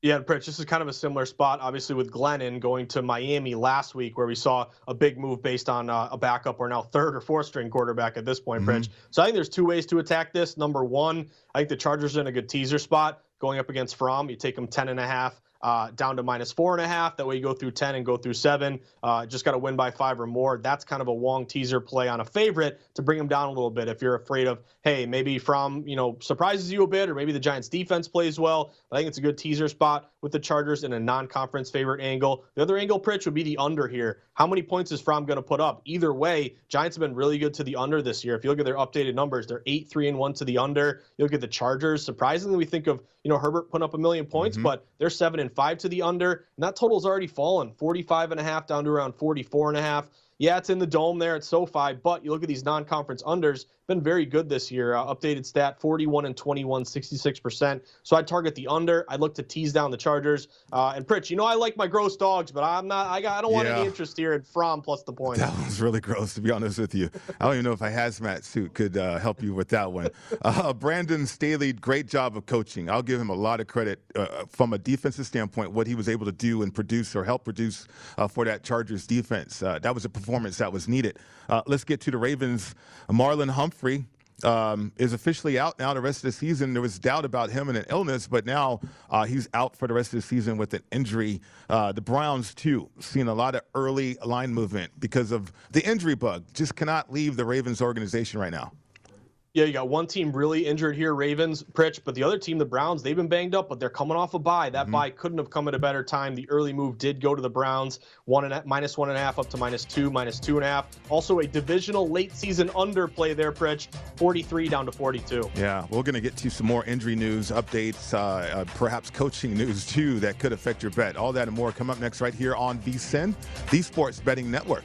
Yeah, and Pritch, this is kind of a similar spot, obviously, with Glennon going to Miami last week, where we saw a big move based on uh, a backup or now third or fourth string quarterback at this point, mm-hmm. Pritch. So I think there's two ways to attack this. Number one, I think the Chargers are in a good teaser spot going up against Fromm. You take them 10 and a half uh, down to minus four and a half. That way you go through 10 and go through seven. Uh, just got to win by five or more. That's kind of a Wong teaser play on a favorite to bring them down a little bit. If you're afraid of, hey, maybe Fromm, you know, surprises you a bit, or maybe the Giants defense plays well. I think it's a good teaser spot with the Chargers in a non-conference favorite angle. The other angle, Pritch, would be the under here. How many points is Fromm going to put up? Either way, Giants have been really good to the under this year. If you look at their updated numbers, they're eight, three, and one to the under. You look at the Chargers. Surprisingly, we think of you know Herbert putting up a million points, mm-hmm. but they're seven and five to the under, and that total's already fallen 45 and a half down to around 44 and a half. Yeah, it's in the dome there at SoFi, but you look at these non-conference unders, been very good this year. Uh, updated stat 41 and 21, 66%. So I'd target the under. I'd look to tease down the Chargers. Uh, and Pritch, you know I like my gross dogs, but I'm not I got I don't want yeah. any interest here in Fromm plus the point. That was really gross to be honest with you. I don't even know if a hazmat suit could uh, help you with that one. Uh, Brandon Staley, great job of coaching. I'll give him a lot of credit uh, from a defensive standpoint, what he was able to do and produce or help produce uh, for that Chargers defense. that was a performance that was needed. let's get to the Ravens. Marlon Humphrey Humphrey um, is officially out now the rest of the season. There was doubt about him and an illness, but now uh, he's out for the rest of the season with an injury. Uh, the Browns, too, seeing a lot of early line movement because of the injury bug. Just cannot leave the Ravens organization right now. Yeah, you got one team really injured here, Ravens, Pritch, but the other team, the Browns, they've been banged up, but they're coming off a bye. That mm-hmm. bye couldn't have come at a better time. The early move did go to the Browns, one and minus one and a half up to minus two, minus two and a half. Also a divisional late season underplay there, Pritch, 43 down to 42. Yeah, we're going to get to some more injury news updates, uh, uh, perhaps coaching (laughs) news too that could affect your bet. All that and more come up next right here on VSIN, the Sports Betting Network.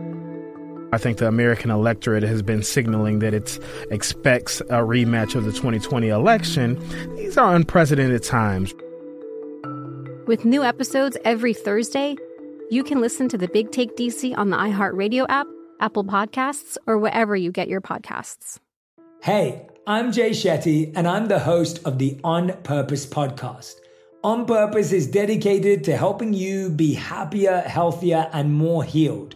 I think the American electorate has been signaling that it expects a rematch of the 2020 election. These are unprecedented times. With new episodes every Thursday, you can listen to the Big Take DC on the iHeartRadio app Apple Podcasts, or wherever you get your podcasts. Hey, I'm Jay Shetty, and I'm the host of the On Purpose podcast. On Purpose is dedicated to helping you be happier, healthier, and more healed.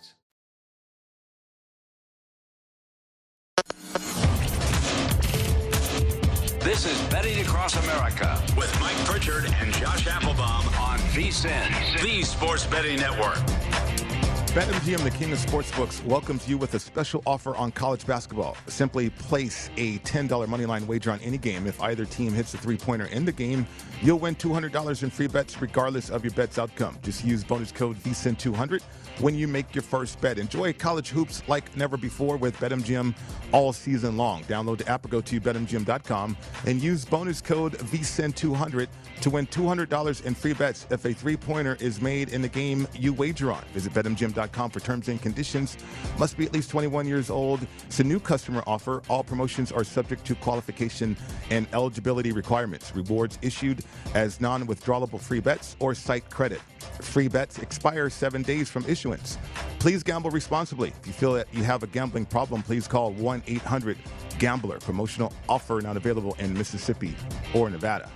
Across America with Mike Pritchard and Josh Applebaum on VSIN, the Sports Betting Network. BetMGM, the king of sportsbooks, welcomes you with a special offer on college basketball. Simply place a $10 moneyline wager on any game. If either team hits a three pointer in the game, you'll win $200 in free bets regardless of your bet's outcome. Just use bonus code VSIN200 when you make your first bet. Enjoy college hoops like never before with BetMGM all season long. Download the app or go to BetMGM.com and use bonus code VSIN200 to win $200 in free bets if a three pointer is made in the game you wager on. Visit BetMGM.com for terms and conditions. Must be at least 21 years old. It's a new customer offer. All promotions are subject to qualification and eligibility requirements. Rewards issued as non withdrawable free bets or site credit. Free bets expire seven days from issuance. Please gamble responsibly. If you feel that you have a gambling problem, please call 1 800 Gambler. Promotional offer not available in Mississippi or Nevada.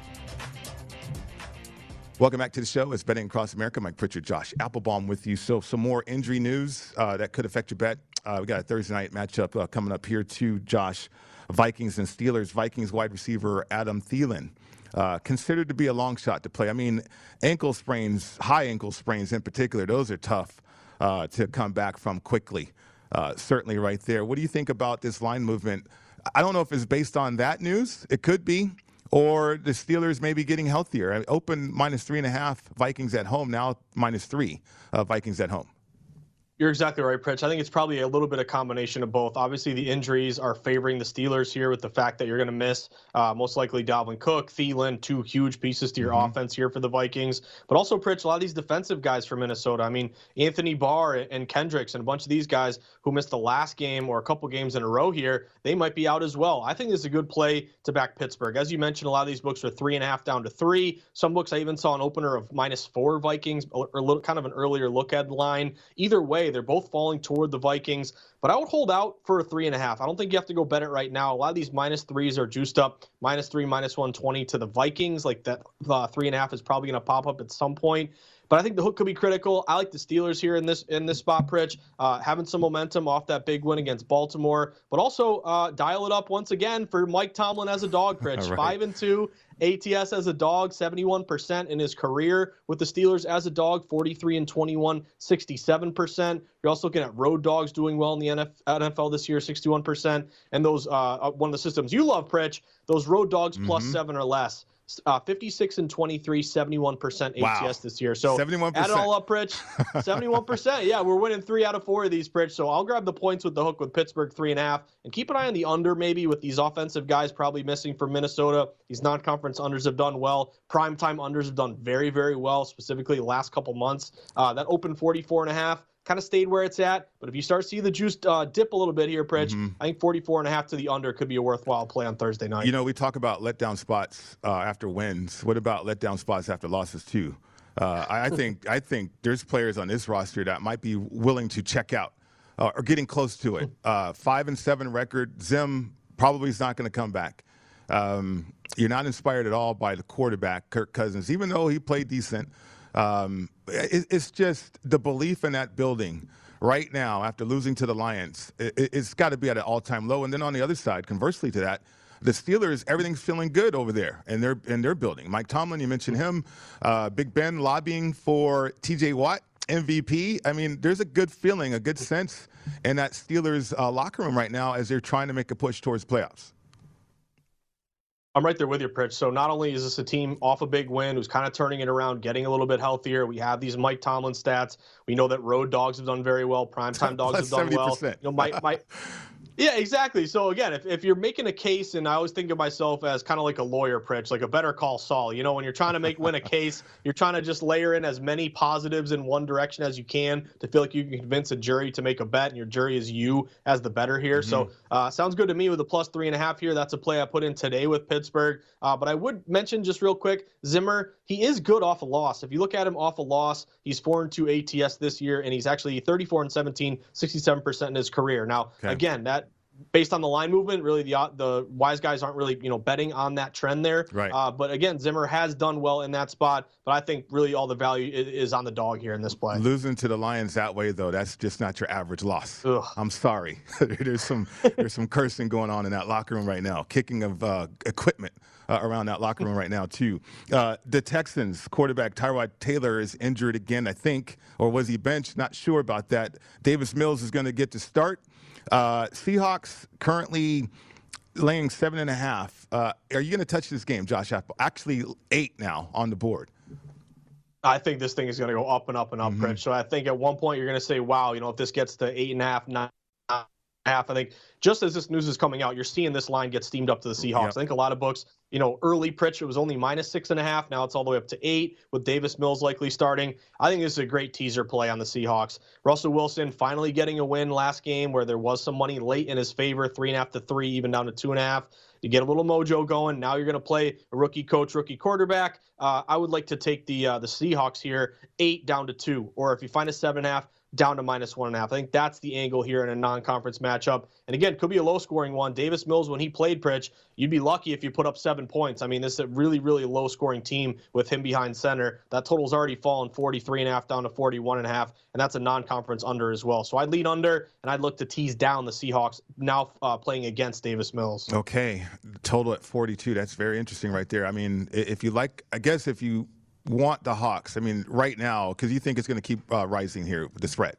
Welcome back to the show. It's Betting Across America. Mike Pritchard, Josh Applebaum with you. So, some more injury news uh, that could affect your bet. Uh, we got a Thursday night matchup uh, coming up here, too, Josh. Vikings and Steelers. Vikings wide receiver Adam Thielen. Uh, considered to be a long shot to play. I mean, ankle sprains, high ankle sprains in particular, those are tough uh, to come back from quickly. Uh, certainly, right there. What do you think about this line movement? I don't know if it's based on that news. It could be or the Steelers maybe getting healthier. Open minus three and a half Vikings at home, now minus three uh, Vikings at home. You're exactly right, Pritch. I think it's probably a little bit of combination of both. Obviously, the injuries are favoring the Steelers here with the fact that you're going to miss uh, most likely Dalvin Cook, Thielen, two huge pieces to your mm-hmm. offense here for the Vikings. But also, Pritch, a lot of these defensive guys from Minnesota. I mean, Anthony Barr and Kendricks and a bunch of these guys who missed the last game or a couple games in a row here, they might be out as well. I think this is a good play to back Pittsburgh. As you mentioned, a lot of these books are three and a half down to three. Some books I even saw an opener of minus four Vikings or a little kind of an earlier look at line. Either way, they're both falling toward the Vikings, but I would hold out for a three and a half. I don't think you have to go bet it right now. A lot of these minus threes are juiced up, minus three, minus 120 to the Vikings. Like that uh, three and a half is probably going to pop up at some point. But I think the hook could be critical. I like the Steelers here in this in this spot, Pritch, uh, having some momentum off that big win against Baltimore, but also uh, dial it up once again for Mike Tomlin as a dog, (laughs) Pritch. right. Five and two, ATS as a dog, 71% in his career with the Steelers as a dog, 43 and 21, 67%. You're also looking at road dogs doing well in the NFL this year, 61%. And those, uh, uh, one of the systems you love, Pritch, those road dogs mm-hmm. plus seven or less uh, 56 and 23, 71% ATS wow. this year. So 71%. add it all up, Pritch. 71%. Yeah, we're winning three out of four of these, Pritch. So I'll grab the points with the hook with Pittsburgh three and a half and keep an eye on the under maybe with these offensive guys probably missing from Minnesota. These non conference unders have done well. Primetime unders have done very, very well, specifically the last couple months. Uh, that opened 44 and a half kind of stayed where it's at. But if you start seeing the juice uh, dip a little bit here, Pritch, mm-hmm. I think 44 and a half to the under could be a worthwhile play on Thursday night. You know, we talk about letdown spots uh, after wins. What about letdown spots after losses too? Uh, I, I, (laughs) think I think there's players on this roster that might be willing to check out uh, or getting close to it. (laughs) Uh, five and seven record. Zim probably is not going to come back. Um, you're not inspired at all by the quarterback, Kirk Cousins, even though he played decent. Um, it, it's just the belief in that building right now after losing to the Lions. It, has got to be at an all-time low. And then on the other side, conversely to that, the Steelers, everything's feeling good over there in their in their building. Mike Tomlin, you mentioned him. Uh, Big Ben lobbying for T.J. Watt MVP. I mean, there's a good feeling, a good sense in that Steelers uh, locker room right now as they're trying to make a push towards playoffs. I'm right there with you, Pritch. So not only is this a team off a big win who's kind of turning it around, getting a little bit healthier. We have these Mike Tomlin stats. We know that road dogs have done very well. Primetime (laughs) dogs have done 70%. well. You know, Mike, Mike, (laughs) yeah, exactly. So again, if, if you're making a case, and I always think of myself as kind of like a lawyer, Pritch, like a better call Saul. You know, when you're trying to make win a case, (laughs) you're trying to just layer in as many positives in one direction as you can to feel like you can convince a jury to make a bet, and your jury is you as the bettor here. Mm-hmm. So uh, sounds good to me with a plus three and a half here. That's a play I put in today with Pittsburgh. Uh, but I would mention just real quick, Zimmer, he is good off a loss. If you look at him off a loss, he's four and two ATS this year, and he's actually 34 and 17, 67 percent in his career. Now, okay. again, that based on the line movement, really the the wise guys aren't really you know betting on that trend there. Right. Uh, but again, Zimmer has done well in that spot. But I think really all the value is, on the dog here in this play. Losing to the Lions that way though, that's just not your average loss. Ugh. I'm sorry. (laughs) there's some there's some cursing going on in that locker room right now. Kicking of uh, equipment. Uh, around that locker room right now, too. Uh, the Texans quarterback Tyrod Taylor is injured again, I think, or was he benched? Not sure about that. Davis Mills is going to get to start. Uh, Seahawks currently laying seven and a half. Uh, are you going to touch this game, Josh Apple? Actually, eight now on the board. I think this thing is going to go up and up and up, mm-hmm. Pritch. So I think at one point you're going to say, wow, you know, if this gets to eight and a half, nine, half. I think just as this news is coming out, you're seeing this line get steamed up to the Seahawks. Yep. I think a lot of books, you know, early Pritch, it was only minus six and a half. Now it's all the way up to eight with Davis Mills likely starting. I think this is a great teaser play on the Seahawks. Russell Wilson finally getting a win last game where there was some money late in his favor, three and a half to three, even down to two and a half. You get a little mojo going. Now you're going to play a rookie coach, rookie quarterback. Uh, I would like to take the uh, the Seahawks here, eight down to two, or if you find a seven and a half, down to minus one and a half. I think that's the angle here in a non-conference matchup. And again, could be a low-scoring one. Davis Mills, when he played Pritch, you'd be lucky if you put up seven points. I mean, this is a really, really low-scoring team with him behind center. That total's already fallen 43 and a half down to 41 and a half, and that's a non-conference under as well. So I'd lead under, and I'd look to tease down the Seahawks now uh, playing against Davis Mills. Okay, total at 42. That's very interesting right there. I mean, if you like, I guess if you want the Hawks? I mean, right now, because you think it's going to keep uh, rising here, the spread.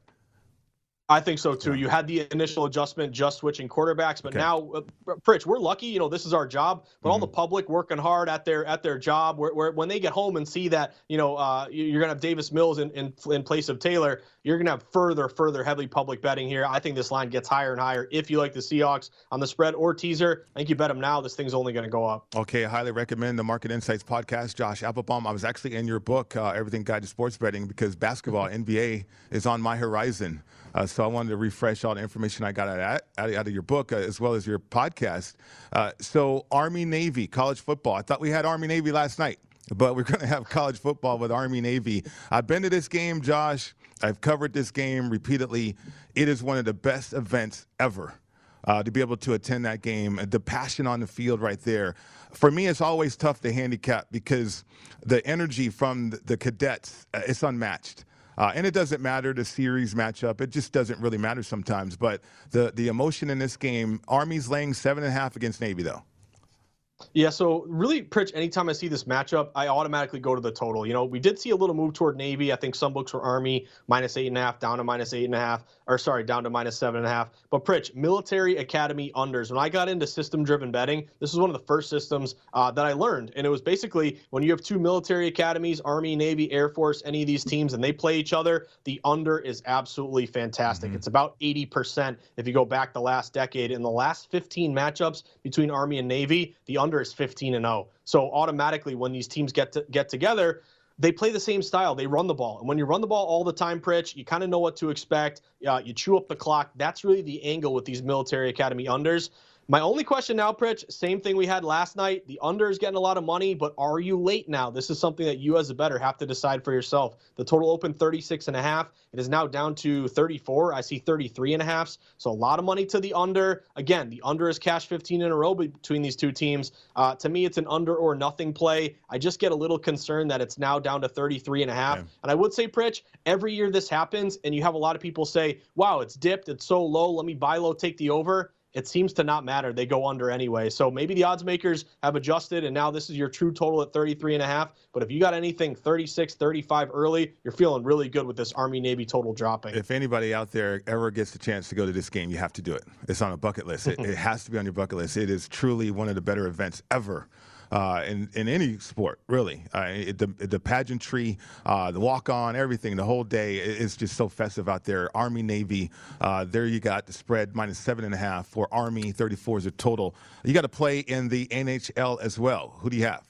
I think so too. You had the initial adjustment just switching quarterbacks, but okay. now, uh, Pritch, we're lucky. You know, this is our job. But mm-hmm. all the public working hard at their at their job, where, where when they get home and see that you know uh, you're gonna have Davis Mills in, in in place of Taylor, you're gonna have further further heavy public betting here. I think this line gets higher and higher. If you like the Seahawks on the spread or teaser, I think you bet them now. This thing's only gonna go up. Okay, I highly recommend the Market Insights podcast. Josh Applebaum. I was actually in your book, uh, Everything Guide to Sports Betting, because basketball (laughs) NBA is on my horizon. Uh, so I wanted to refresh all the information I got out, out, out of your book uh, as well as your podcast. Uh, so Army Navy college football. I thought we had Army Navy last night, but we're going to have college football with Army Navy. I've been to this game, Josh. I've covered this game repeatedly. It is one of the best events ever. Uh, to be able to attend that game, the passion on the field right there. For me, it's always tough to handicap because the energy from the, cadets, uh, it's unmatched. Uh, and it doesn't matter the series matchup; it just doesn't really matter sometimes. But the the emotion in this game, Army's laying seven and a half against Navy, though. Yeah, so really, Pritch, anytime I see this matchup, I automatically go to the total. You know, we did see a little move toward Navy. I think some books were Army minus eight and a half, down to minus eight and a half, or sorry, down to minus seven and a half. But Pritch, military academy unders. When I got into system driven betting, this was one of the first systems uh, that I learned. And it was basically when you have two military academies, Army, Navy, Air Force, any of these teams, and they play each other, the under is absolutely fantastic. Mm-hmm. It's about 80% if you go back the last decade. In the last 15 matchups between Army and Navy, the under is 15 and 0. So automatically, when these teams get to, get together, they play the same style. They run the ball, and when you run the ball all the time, Pritch, you kind of know what to expect. Uh, you chew up the clock. That's really the angle with these military academy unders. My only question now, Pritch, same thing we had last night. The under is getting a lot of money, but are you late now? This is something that you as a bettor have to decide for yourself. The total opened 36 and a half. It is now down to 34. I see 33 and a half. So a lot of money to the under. Again, the under is cash 15 in a row between these two teams. Uh, to me, it's an under or nothing play. I just get a little concerned that it's now down to 33 and a half. Okay. And I would say, Pritch, every year this happens, and you have a lot of people say, wow, it's dipped. It's so low. Let me buy low, take the over it seems to not matter. They go under anyway. So maybe the odds makers have adjusted and now this is your true total at 33 and a half. But if you got anything 36, 35 early, you're feeling really good with this Army Navy total dropping. If anybody out there ever gets the chance to go to this game, you have to do it. It's on a bucket list. it, it (laughs) has to be on your bucket list. It is truly one of the better events ever uh, in in any sport, really. Uh, it, the the pageantry, uh, the walk on, everything, the whole day is just so festive out there. Army Navy, uh, there you got the spread minus seven and a half for Army. Thirty four is a total. You got to play in the NHL as well. Who do you have?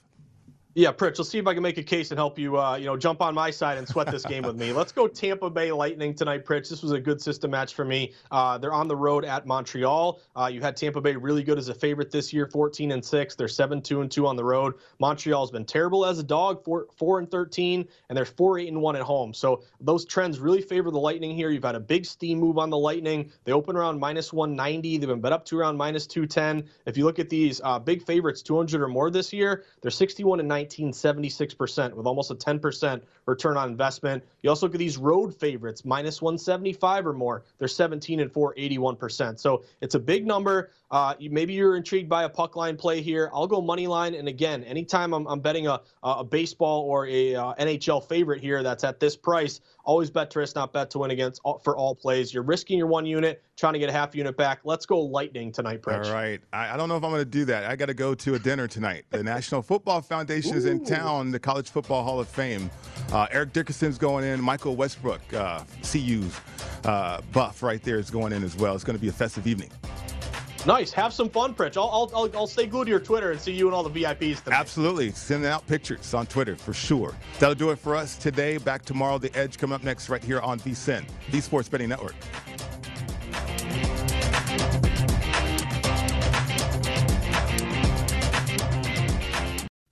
Yeah, Pritch, let's see if I can make a case and help you, uh, you know, jump on my side and sweat this game with me. (laughs) Let's go Tampa Bay Lightning tonight, Pritch. This was a good system match for me. Uh, they're on the road at Montreal. Uh, you had Tampa Bay really good as a favorite this year, 14 and 6. They're 7 2 and 2 on the road. Montreal's been terrible as a dog, 4, 4 and 13, and they're 4 8 and 1 at home. So those trends really favor the Lightning here. You've had a big steam move on the Lightning. They open around minus 190. They've been bet up to around minus 210. If you look at these uh, big favorites, 200 or more this year, they're 61 and 19, 76 6% with almost a 10% return on investment. You also look at these road favorites, minus 175 or more. They're 17 and 4, 81%. So it's a big number. Uh, maybe you're intrigued by a puck line play here. I'll go money line. And again, anytime I'm, I'm betting a, a baseball or a uh, NHL favorite here that's at this price, always bet to risk, not bet to win against all, for all plays. You're risking your one unit, trying to get a half unit back. Let's go Lightning tonight, Pritch. All right. I, I don't know if I'm going to do that. I got to go to a dinner tonight. The National Football Foundation is in town, the College Football Hall of Fame. Uh, Eric Dickerson's going in. Michael Westbrook, uh, CU's uh, buff right there, is going in as well. It's going to be a festive evening. Nice. Have some fun, Pritch. I'll, I'll, I'll, stay glued to your Twitter and see you and all the VIPs tonight. Absolutely. Sending out pictures on Twitter for sure. That'll do it for us today. Back tomorrow. The Edge coming up next right here on VSIN, the Sports Betting Network.